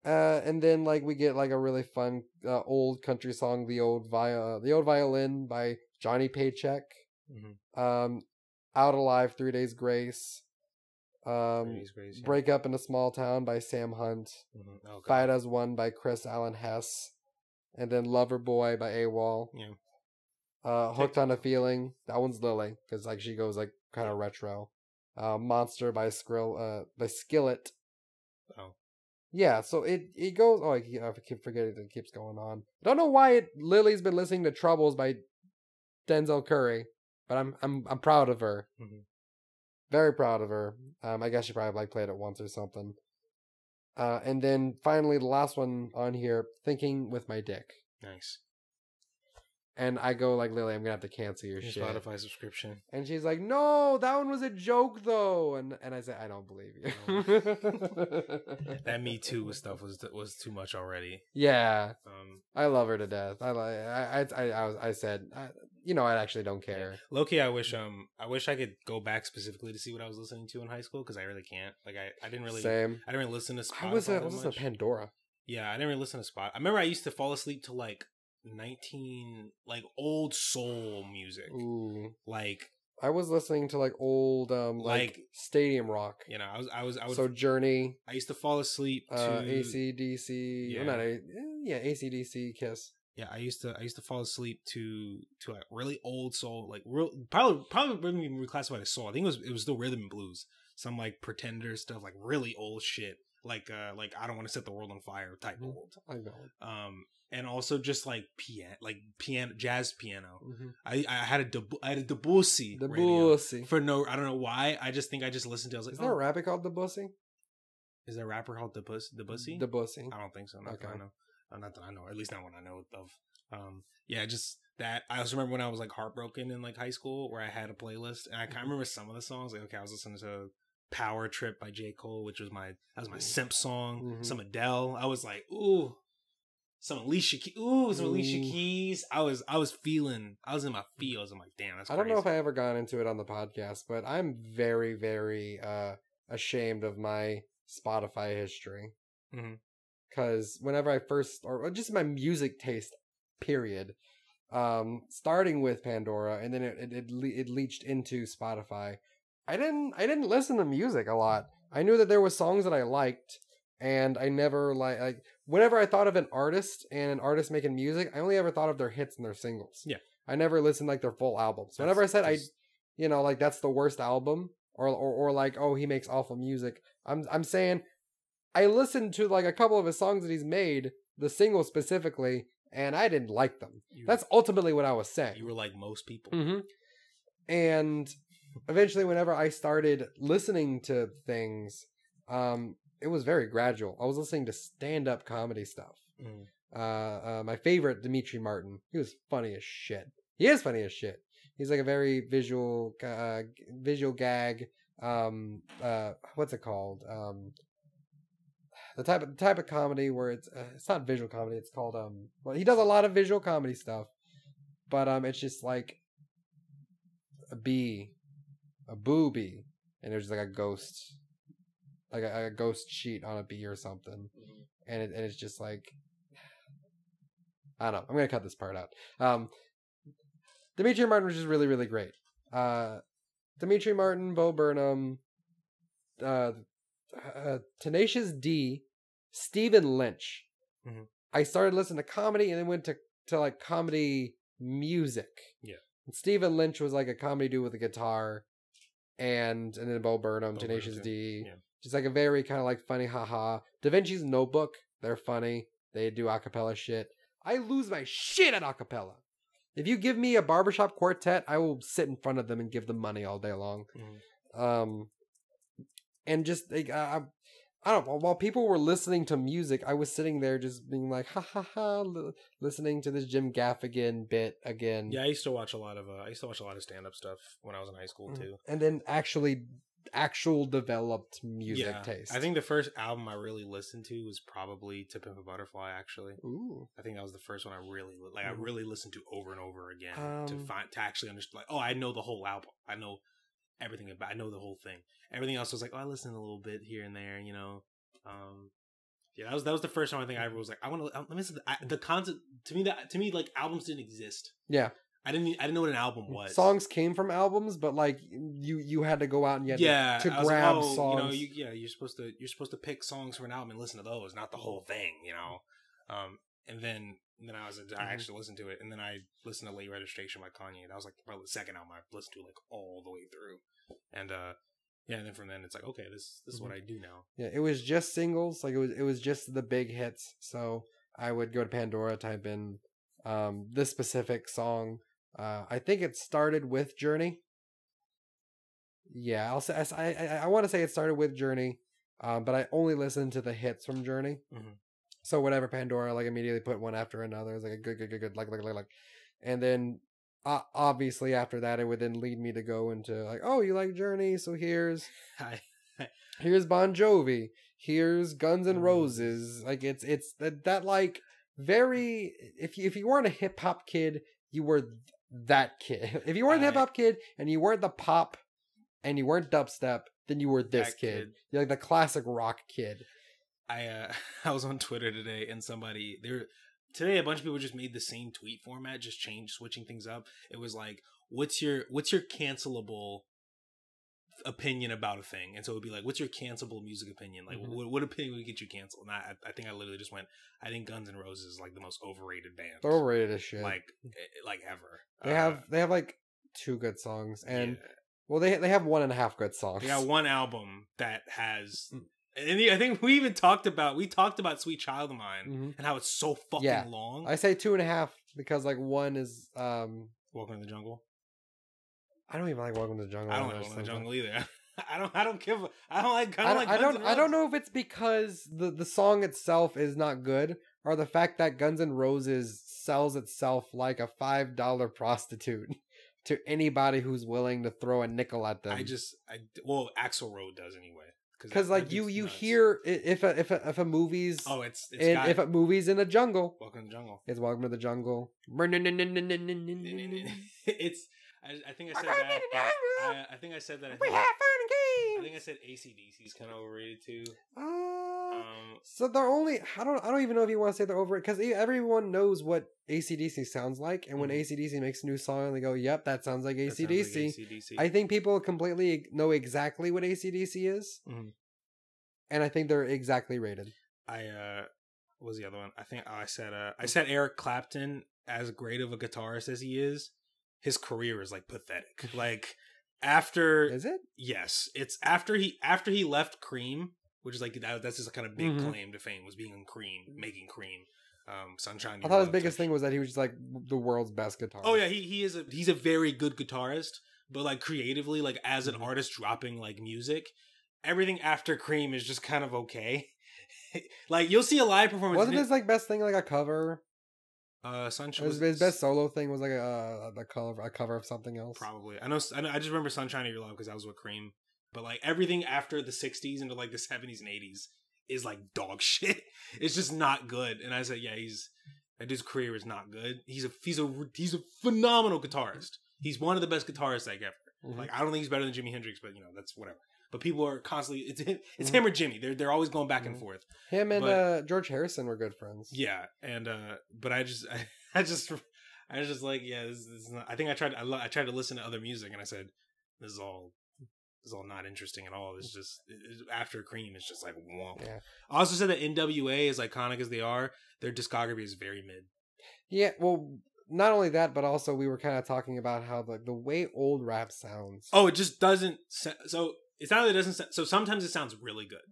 Uh, and then like we get like a really fun uh, old country song, the old vi- the old violin by Johnny Paycheck. Mhm. Um, Out Alive, Three Days Grace. Um, yeah. Break Up in a Small Town by Sam Hunt. Oh, God. Fight as One by Chris Allen Hess. And then Lover Boy by AWOL. Yeah. Uh, Hooked on a Feeling. That one's Lily, because like she goes like kind of retro. Uh, Monster by Skrill, uh, by Skillet. Oh. Yeah, so it it goes. Oh, I keep, I keep forgetting it keeps going on. I don't know why it, Lily's been listening to Troubles by Denzel Curry, but I'm I'm I'm proud of her. Mhm. Very proud of her. Um, I guess she probably like played it once or something. Uh, and then finally the last one on here, thinking with my dick. Nice. And I go like Lily, I'm gonna have to cancel your Your shit. Spotify subscription. And she's like, "No, that one was a joke, though." And and I said, "I don't believe you." That Me Too stuff was was too much already. yeah, Um, I love her to death. I like. I I I, I, was, I said, I, you know, I actually don't care. Loki, I wish um I wish I could go back specifically to see what I was listening to in high school because I really can't. Like I, I didn't really Same. I didn't really listen to Spotify. I was a, that I was to. Pandora. Yeah, I didn't really listen to Spot. I remember I used to fall asleep to like nineteen like old soul music. Ooh, Like I was listening to like old, um, like, Like- stadium rock. you know, I was I was I would So Journey, I used to fall asleep to uh, ACDC, Yeah. yeah. not a, eh, yeah, ACDC, Kiss. Yeah I used to I used to fall asleep to to like really old soul like real probably probably wouldn't even reclassified as soul. I think it was it was still rhythm and blues. Some like pretender stuff like really old shit like uh like I don't want to set the world on fire type Mhm. old. I know. Um and also just like piano like piano jazz piano. Mm-hmm. I I had a I had a Debussy The radio Bussy. for no I don't know why. I just think I just listened to. it. I was like, Is there a oh, rapper called the Bussy? is there a rapper called Debus- Debussy? The Bussy. I don't think so. Not that I Okay. know. Uh, not that I know. At least not what I know of. Um, yeah, just that. I also remember when I was like heartbroken in like high school, where I had a playlist, and I kind of remember some of the songs. Like, okay, I was listening to "Power Trip" by J. Cole, which was my that was my simp song. Mhm. Some Adele. I was like, ooh. Some Alicia Keys. Ooh, some Alicia Keys. I was I was feeling. I was in my feels. I'm like, damn, that's. I don't know if. I ever got into it on the podcast, but I'm very, very uh, ashamed of my Spotify history. Mhm. Because whenever I first, or just my music taste, period, um, starting with Pandora and then it it, it, le- it leached into Spotify. I didn't I didn't listen to music a lot. I knew that there was songs that I liked, and I never like like whenever I thought of an artist and an artist making music, I only ever thought of their hits and their singles. Yeah. I never listened like their full albums. Whenever I said I, you know, like that's the worst album, or or or like oh he makes awful music. I'm I'm saying I listened to like a couple of his songs that he's made, the singles specifically, and I didn't like them. you, That's ultimately what I was saying. you were like most people. hmm And eventually, whenever I started listening to things, um, it was very gradual. I was listening to stand up comedy stuff. Mm. Uh, uh, my favorite, Demetri Martin. He was funny as shit. He is funny as shit. He's like a very visual, uh, visual gag. Um, uh, what's it called? Um, the type of the type of comedy where it's uh, it's not visual comedy. It's called um. Well, he does a lot of visual comedy stuff, but um, it's just like a bee, a booby, and there's like a ghost, like a, a ghost sheet on a bee or something, and it, and it's just like I don't know. I'm gonna cut this part out. Um, Demetri Martin was just really, really great. Uh, Demetri Martin, Bo Burnham, uh, uh, Tenacious D, Stephen Lynch. Mhm. I started listening to comedy and then went to, to like comedy music. Yeah. And Stephen Lynch was like a comedy dude with a guitar, and and then Bo Burnham, Bo Tenacious Burnham, D. Yeah. Just like a very kind of like funny, haha. Da Vinci's Notebook, they're funny. They do acapella shit. I lose my shit at acapella. If you give me a barbershop quartet, I will sit in front of them and give them money all day long. Mhm. Um, and just like I, I- don't know. While people were listening to music, I was sitting there just being like, ha ha ha, listening to this Jim Gaffigan bit again. Yeah, I used to watch a lot of uh, I used to watch a lot of stand up stuff when I was in high school Mm. too. and then actually, actual developed music yeah, taste. I think the first album I really listened to was probably To Pimp a Butterfly. Actually, Ooh, I think that was the first one I really like. I Mhm. really listened to over and over again to Um, find to actually understand. Like, oh, I know the whole album. I know everything about. I know the whole thing. Everything else was like, oh, I listened a little bit here and there. You know, um, yeah, that was that was the first time I think I ever was like, I want to. Let me listen. I, the concept to me that to me like albums didn't exist. yeah. I didn't. I didn't know what an album was. Songs came from albums, but like you, you had to go out and you had yeah, to, to was like, grab oh, songs. You know, you, yeah, you're supposed to you're supposed to pick songs for an album and listen to those, not the whole thing. You know, um, and then and then I was I Mhm. actually listened to it, and then I listened to Late Registration by Kanye. That was like probably the second album I listened to like all the way through, and uh, yeah, and then from then it's like okay, this this is what I do now. Yeah, it was just singles. Like it was, it was just the big hits. So I would go to Pandora, type in um, this specific song. Uh, I think it started with Journey. Yeah, I'll say I I, I want to say it started with Journey, um, but I only listened to the hits from Journey. Mhm. So whatever Pandora like immediately put one after another. It's like a good, good, good, good, like, like, like, like, and then uh, obviously after that it would then lead me to go into like, oh, you like Journey, so here's here's Bon Jovi, here's Guns N' Mm. Roses. Like it's it's that that like very if you if you weren't a hip hop kid, you were th- that kid. If you weren't a hip hop kid and you weren't the pop and you weren't dubstep, then you were this kid. kid. You're like the classic rock kid. I uh I was on Twitter today and somebody there today a bunch of people just made the same tweet format, just changed switching things up. It was like, what's your what's your cancelable opinion about a thing? And so it would be like, what's your cancelable music opinion? Like Mhm. what, what opinion would get you canceled? And I I think I literally just went, I think Guns N' Roses is like the most overrated band. They're overrated as shit. Like eh, like ever. they Uh, have they have like two good songs and yeah. well they they have one and a half good songs. They got one album that has Mm. And I think we even talked about we talked about Sweet Child of Mine Mhm. and how it's so fucking Yeah. long. I say two and a half because like one is um Welcome to the Jungle. I don't even like Welcome to the Jungle. I don't like Welcome to the Jungle either. I don't. I don't give. a- I don't like. I I don't don't, like. I don't, I don't know if it's because the, the song itself is not good or the fact that Guns N' Roses sells itself like a $5 prostitute to anybody who's willing to throw a nickel at them. I just. I well, Axl Rose does anyway. Because like you, you nuts. hear if a, if a, if a movie's Oh, it's it's in, if a movie's in a jungle, Welcome to the Jungle. it's Welcome to the Jungle. it's. I, I think I said that. Uh, I, I think I said that. I We think, I think I said ACDC ACDC's kind of overrated too. Uh, Um, So they're only I don't I don't even know if you want to say they're over it because everyone knows what ACDC sounds like, and when Mhm. ACDC makes a new song, they go, "Yep, that sounds like that sounds like ACDC." AC/DC. I think people completely know exactly what ACDC is, Mhm. and I think they're exactly rated. I uh what was the other one? I think oh, I said uh I said Eric Clapton as great of a guitarist as he is, his career is like pathetic. Like after Is it? yes, it's after he after he left Cream, which is like that, that's his kind of big Mhm. claim to fame was being on Cream, making Cream. Um Sunshine. I thought his biggest thing was that he was just like the world's best guitarist. Oh yeah, he he is a he's a very good guitarist, but like creatively, like as an Mhm. artist dropping like music, everything after Cream is just kind of okay. like you'll see a live performance. wasn't his like best thing like a cover? Uh, Sunshine. His, his best solo thing was like a, a, a cover a cover of something else. Probably. I know. I, know, I just remember "Sunshine of Your Love" because that was with Cream. But like everything after the '60s into like the '70s and '80s is like dog shit. It's just not good. And I said, yeah, he's that dude's career is not good. He's a he's a he's a phenomenal guitarist. He's one of the best guitarists like ever. Mhm. Like I don't think he's better than Jimi Hendrix, but you know that's whatever. But people are constantly it's him, it's Mhm. him or Jimmy. They're they're always going back and Mhm. forth. Him and But- uh, George Harrison were good friends. Yeah, and uh but I just I, I just I was just like yeah this, this is not, I think I tried I, lo- I tried to listen to other music and I said this is all this is all not interesting at all. It's just after Cream it's just like womp. Yeah. I also said that NWA as iconic as they are, their discography is very mid. Yeah, well, not only that, but also we were kind of talking about how the the way old rap sounds. Oh, it just doesn't. So it's not that it doesn't. So sometimes it sounds really good.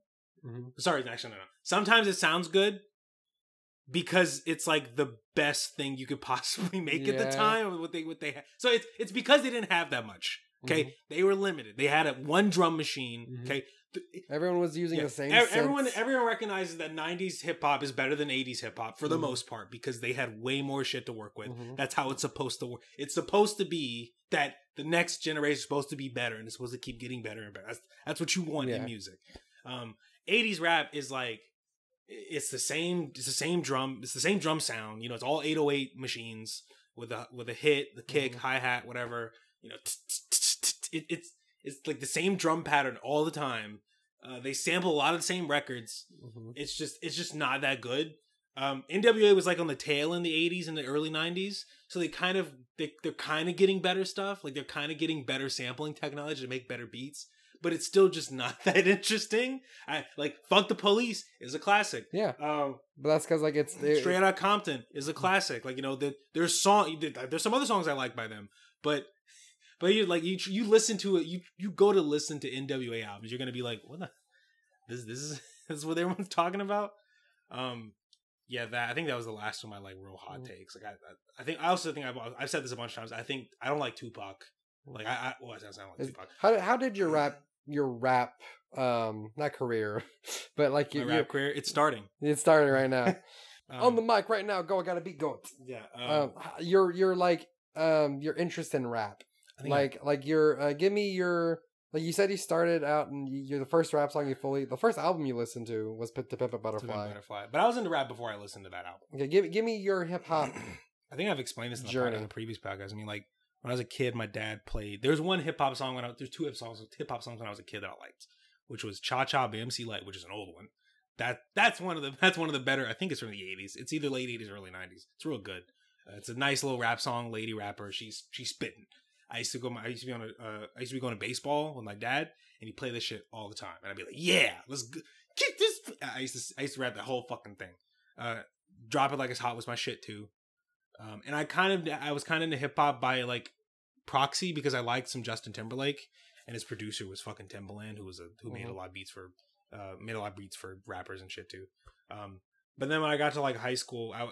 Mhm. Sorry, actually, no, no. Sometimes it sounds good because it's like the best thing you could possibly make at the time. What they what they ha- so it's it's because they didn't have that much. Okay, Mhm. they were limited. They had a one drum machine. Mhm. Okay, Everyone was using yeah, the same. ev- everyone synths. everyone recognizes that '90s hip hop is better than '80s hip hop for the Mhm. most part because they had way more shit to work with. Mhm. That's how it's supposed to work. It's supposed to be that the next generation is supposed to be better and it's supposed to keep getting better and better. That's, that's what you want in music. Um, 80s rap is like it's the same it's the same drum it's the same drum sound you know it's all 808 machines with a with a hit the kick Mhm. hi-hat whatever you know it's it's like the same drum pattern all the time uh, they sample a lot of the same records Mhm. it's just it's just not that good. Um, NWA was like on the tail in the '80s and the early '90s, so they kind of they they're kind of getting better stuff. Like they're kind of getting better sampling technology to make better beats, but it's still just not that interesting. I like "Fuck the Police" is a classic. Yeah, Um, but that's because like it's it, Straight Outta Compton is a classic. Like you know, the, there's song there's some other songs I like by them, but but you like you you listen to it you you go to listen to NWA albums, you're gonna be like, what the this this is this is what everyone's talking about. Um, yeah, that I think that was the last of my like real hot Mhm. takes. Like I I, I think I also think I've I've said this a bunch of times. I think I don't like Tupac. Like I, I well I sound like Tupac. how how did your rap your rap um not career, but like your, rap career, it's starting. it's starting right now Um, on the mic right now. Go, I got a beat going. yeah. Um, Um, your your like um your interest in rap, Think I- like like your uh, give me your like you said you started out and you, you're the first rap song you fully the first album you listened to was P- to Pimp a Butterfly. Butterfly. But I was into rap before I listened to that album. Okay, give give me your hip hop. I think I've explained this in the, pod- in the previous podcast. I mean, like when I was a kid, my dad played. There's one hip hop song when I there's two hip songs, hip hop songs when I was a kid that I liked, which was Cha Cha by MC Lyte, which is an old one. That that's one of the that's one of the better. I think it's from the 80s. It's either late 80s or early 90s. It's real good. Uh, it's a nice little rap song. Lady rapper. She's she's spitting. I used to go. I used to be on a. Uh, I used to be going to baseball with my dad, and he played this shit all the time. And I'd be like, "Yeah, let's go. kick this." I used to. I used to rap that whole fucking thing. Uh, Drop it like it's hot was my shit too. Um, and I kind of I was kind of into hip hop by like proxy because I liked some Justin Timberlake, and his producer was fucking Timbaland, who was a who made a Mhm. lot of beats for uh made a lot of beats for rappers and shit too. Um, but then when I got to like high school, I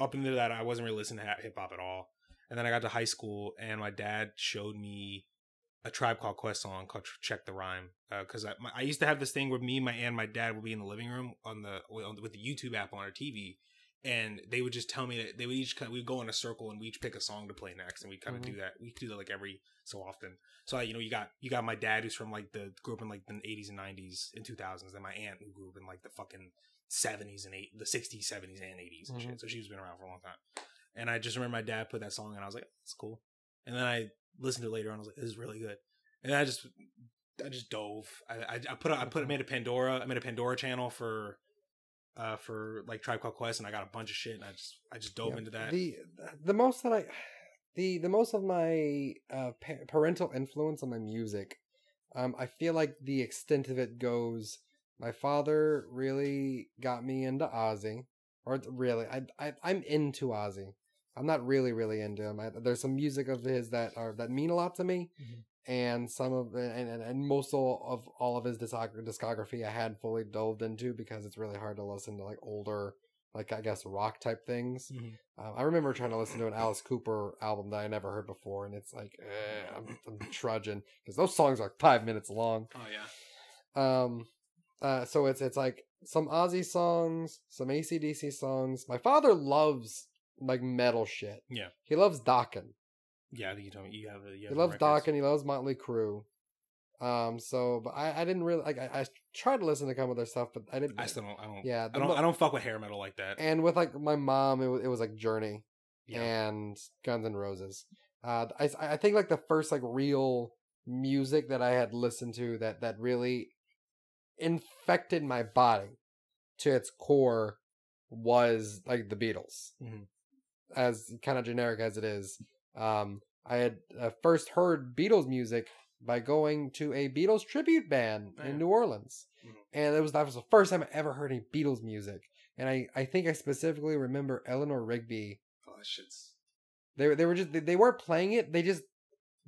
up into that I wasn't really listening to hip hop at all. And then I got to high school, and my dad showed me a Tribe Called Quest song called "Check the Rhyme" because I, my- I used to have this thing where me, my aunt, and my dad would be in the living room on the with the YouTube app on our TV, and they would just tell me that they would each kind of, we'd go in a circle and we each pick a song to play next, and we kind of Mhm. do that. We do that like every so often. So you know, you got you got my dad who's from like the grew up in like the eighties and nineties and two thousands, and my aunt who grew up in like the fucking seventies and eight the sixties, seventies, and 80s and Mhm. shit. So she's been around for a long time. And I just remember my dad put that song, and I was like, "That's cool." And then I listened to it later on. I was like, "This is really good." And I just, I just dove. I, I, I put, a, I put, I made a Pandora. I made a Pandora channel for, uh, for like Tribe Called Quest, and I got a bunch of shit, and I just, I just dove Yeah, into that. The the most that I the the most of my uh, pa- parental influence on my music, um, I feel like the extent of it goes. My father really got me into Ozzy, or really, I, I I'm into Ozzy. I'm not really really into him. I, there's some music of his that are that mean a lot to me, Mhm. and some of and and, and most all of all of his discography I had fully delved into because it's really hard to listen to like older like I guess rock type things. Mhm. Um, I remember trying to listen to an Alice Cooper album that I never heard before, and it's like eh, I'm, I'm trudging because those songs are five minutes long. Oh yeah. Um, uh, so it's it's like some Ozzy songs, some ACDC songs. My father loves like metal shit. Yeah. He loves Dokken. Yeah, I think you told me you have. A, you He loves. Dokken. He loves Motley Crue. Um. So, but I, I didn't really like. I, I tried to listen to some of their stuff, but I didn't. I still don't. I don't. yeah. I don't. I don't fuck with hair metal like that. and with like my mom, it was, it was like Journey Yeah. and Guns N' Roses. Uh, I I think like the first like real music that I had listened to that that really infected my body to its core was like the Beatles. Mhm. As kind of generic as it is, um, I had uh, first heard Beatles music by going to a Beatles tribute band Oh, in New Orleans, Mhm. and it was that was the first time I ever heard any Beatles music. And I, I think I specifically remember Eleanor Rigby Oh, shit's. they were they were just they, they weren't playing it. They just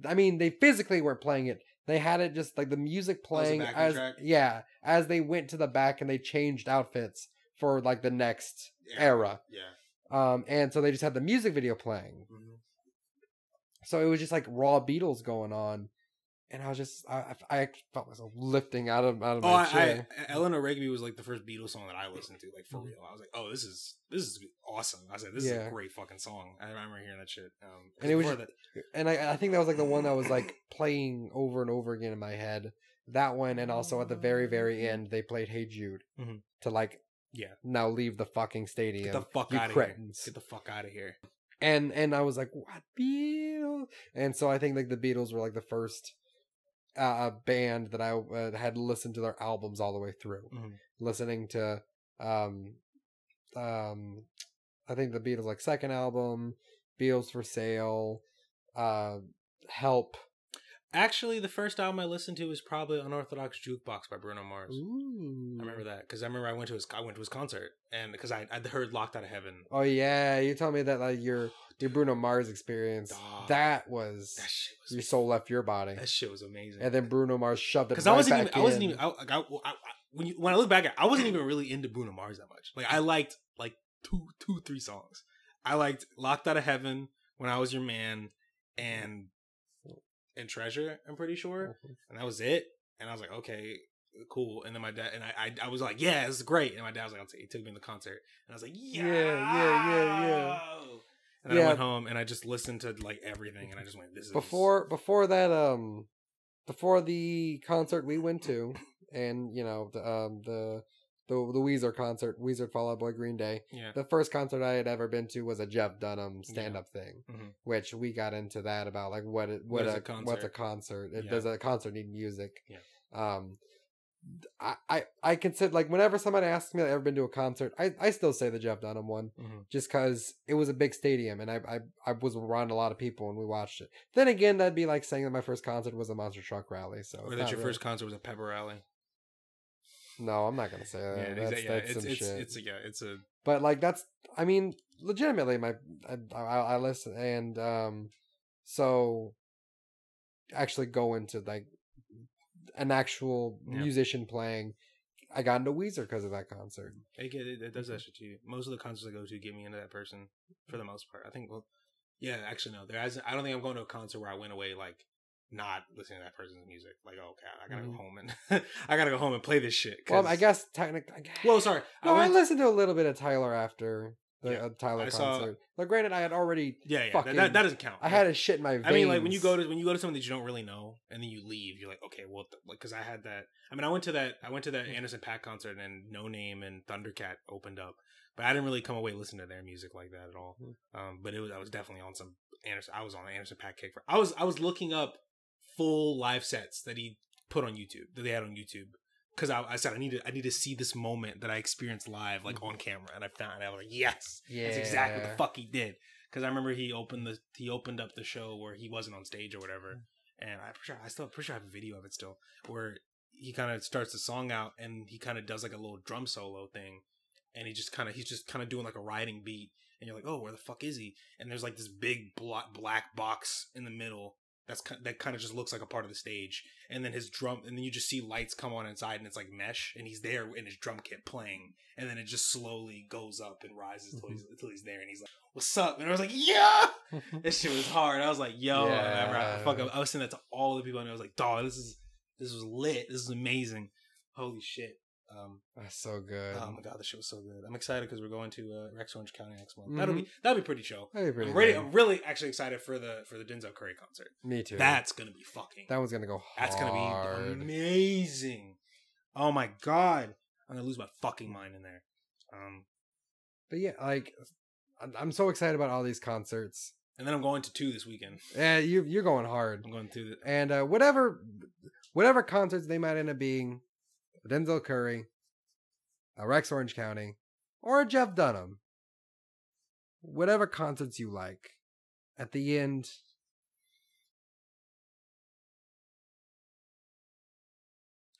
I mean they physically weren't playing it. They had it just like the music Oh, playing backing as track? yeah as they went to the back and they changed outfits for like the next Yeah. era. Yeah. Um and so they just had the music video playing. Mhm. So it was just like raw Beatles going on, and I was just I I I felt myself lifting out of out of Oh, my I, chair. I, Eleanor Rigby was like the first Beatles song that I listened to, like for Mhm. real. I was like, oh, this is this is awesome. I said, this is a great fucking song. I remember hearing that shit. Um, And it was just- and I, I think that was like the one that was like playing over and over again in my head. That one, and also at the very, very end, they played "Hey Jude" Mhm. to like, Yeah. now leave the fucking stadium, Get the fuck you out of here. Get the fuck out of here. and and I was like, what Beatles? And so I think like the Beatles were like the first uh band that I uh, had listened to their albums all the way through, Mhm. listening to um um I think the Beatles like second album, Beatles for Sale, uh Help. Actually, the first album I listened to was probably Unorthodox Jukebox by Bruno Mars. Ooh. I remember that because I remember I went to his I went to his concert and because I I'd heard Locked Out of Heaven. Oh yeah, you told me that like your your Bruno Mars experience Dog. that was That shit was your soul left your body, that shit was amazing. and then Bruno Mars shoved it because right I wasn't even I wasn't in. even I, like, I, I, when you when I look back at it, I wasn't even really into Bruno Mars that much. Like I liked like two two three songs. I liked Locked Out of Heaven, When I Was Your Man, and and Treasure. I'm pretty sure, mm-hmm. and that was it. And I was like, okay, cool. And then my dad and I I, I was like, yeah, it's great. And my dad was like, I'll take, he took me to the concert, and I was like, yeah, Yeah, yeah, yeah, yeah. And I went home and I just listened to like everything, and I just went, this is before before that um before the concert we went to and you know the um the the the Weezer concert, Weezer followed Boy, Green Day. yeah. The first concert I had ever been to was a Jeff Dunham stand up thing, Mhm. which we got into that about like what it, What what, a, a concert? what's a concert? It, Yeah. Does a concert need music? Yeah. Um, I, I I consider like whenever somebody asks me I've ever been to a concert, I, I still say the Jeff Dunham one Mhm. just because it was a big stadium and I, I I was around a lot of people and we watched it. Then again, that'd be like saying that my first concert was a monster truck rally. So Or that your really- first concert was a pepper rally. No, I'm not gonna say that. yeah, that's yeah, that's it's some it's, shit. it's a, yeah, it's a but like that's I mean legitimately my I, I, I listen and um so actually go into like an actual Yeah. musician playing. I got into Weezer because of that concert. it, it, it does that shit to you. Most of the concerts I go to get me into that person for the most part. I think well, yeah, actually no, there hasn't. I don't think I'm going to a concert where I went away like not listening to that person's music. Like oh okay, I gotta Mhm. go home and I gotta go home and play this shit. Well, I guess technically. Well, sorry. No, I, went- listened to a little bit of Tyler after the Yeah, uh, Tyler I saw- concert. But granted, I had already. Yeah, yeah. fucking- that, that, doesn't count. I had a shit in my veins. I mean, like when you go to when you go to something that you don't really know, and then you leave, you're like, okay, well, like because I had that. I mean, I went to that. I went to that Anderson .Paak concert, and Noname and Thundercat opened up, but I didn't really come away listening to their music like that at all. Um, but it was I was definitely on some Anderson. I was on Anderson .Paak kick for. I was I was looking up full live sets that he put on YouTube that they had on YouTube. Because I, I said I need to I need to see this moment that I experienced live like on mm-hmm. camera and I found it. I was like yes yeah, that's exactly what the fuck he did. Because I remember he opened the he opened up the show where he wasn't on stage or whatever, mm. and I'm pretty sure I still pretty sure I have a video of it still where he kind of starts the song out and he kind of does like a little drum solo thing, and he just kind of he's just kind of doing like a riding beat, and you're like, oh, where the fuck is he? And there's like this big black box in the middle. That's that kind of just looks like a part of the stage, and then his drum, and then you just see lights come on inside, and it's like mesh, and he's there in his drum kit playing, and then it just slowly goes up and rises until he's, mm-hmm. until he's there, and he's like, "What's up?" And I was like, "Yeah!" This shit was hard. I was like, "Yo!" And I, remember I, Yeah. fuck, I was saying that to all the people, and I was like, "Dog, this is this was lit. This is amazing. Holy shit!" Um, That's so good. oh my god, the show was so good. I'm excited because we're going to uh, Rex Orange County next month. That'll be that'll be pretty show. That'd be pretty I'm really. I'm really actually excited for the for the Denzel Curry concert. Me too. That's gonna be fucking. that one's gonna go hard. That's gonna be amazing. Oh my god, I'm gonna lose my fucking mind in there. Um, But yeah, like I'm, I'm so excited about all these concerts. and then I'm going to two this weekend. Yeah, you you're going hard. I'm going to the. And uh, whatever whatever concerts they might end up being, Denzel Curry, uh, Rex Orange County, or Jeff Dunham. Whatever concerts you like. At the end,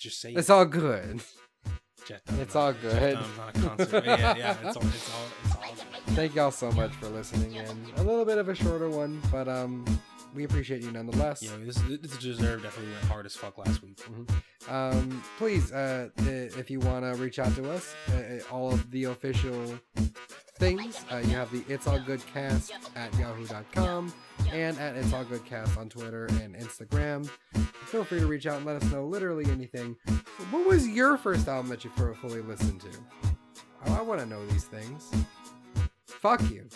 Just say it's all good. Jet it's all good. Dunham's not a concert. But yeah, yeah, it's all, it's all, it's all good. Thank y'all so much for listening in. A little bit of a shorter one, but um we appreciate you nonetheless. Yeah, this this deserved definitely went hard as fuck last week. Um, please, uh, if you want to reach out to us, uh, all of the official things, uh, you have the It's All Good Cast at yahoo.com and at It's All Good Cast on Twitter and Instagram. Feel free to reach out and let us know literally anything. What was your first album that you fu- fully listened to? I, I want to know these things. Fuck you.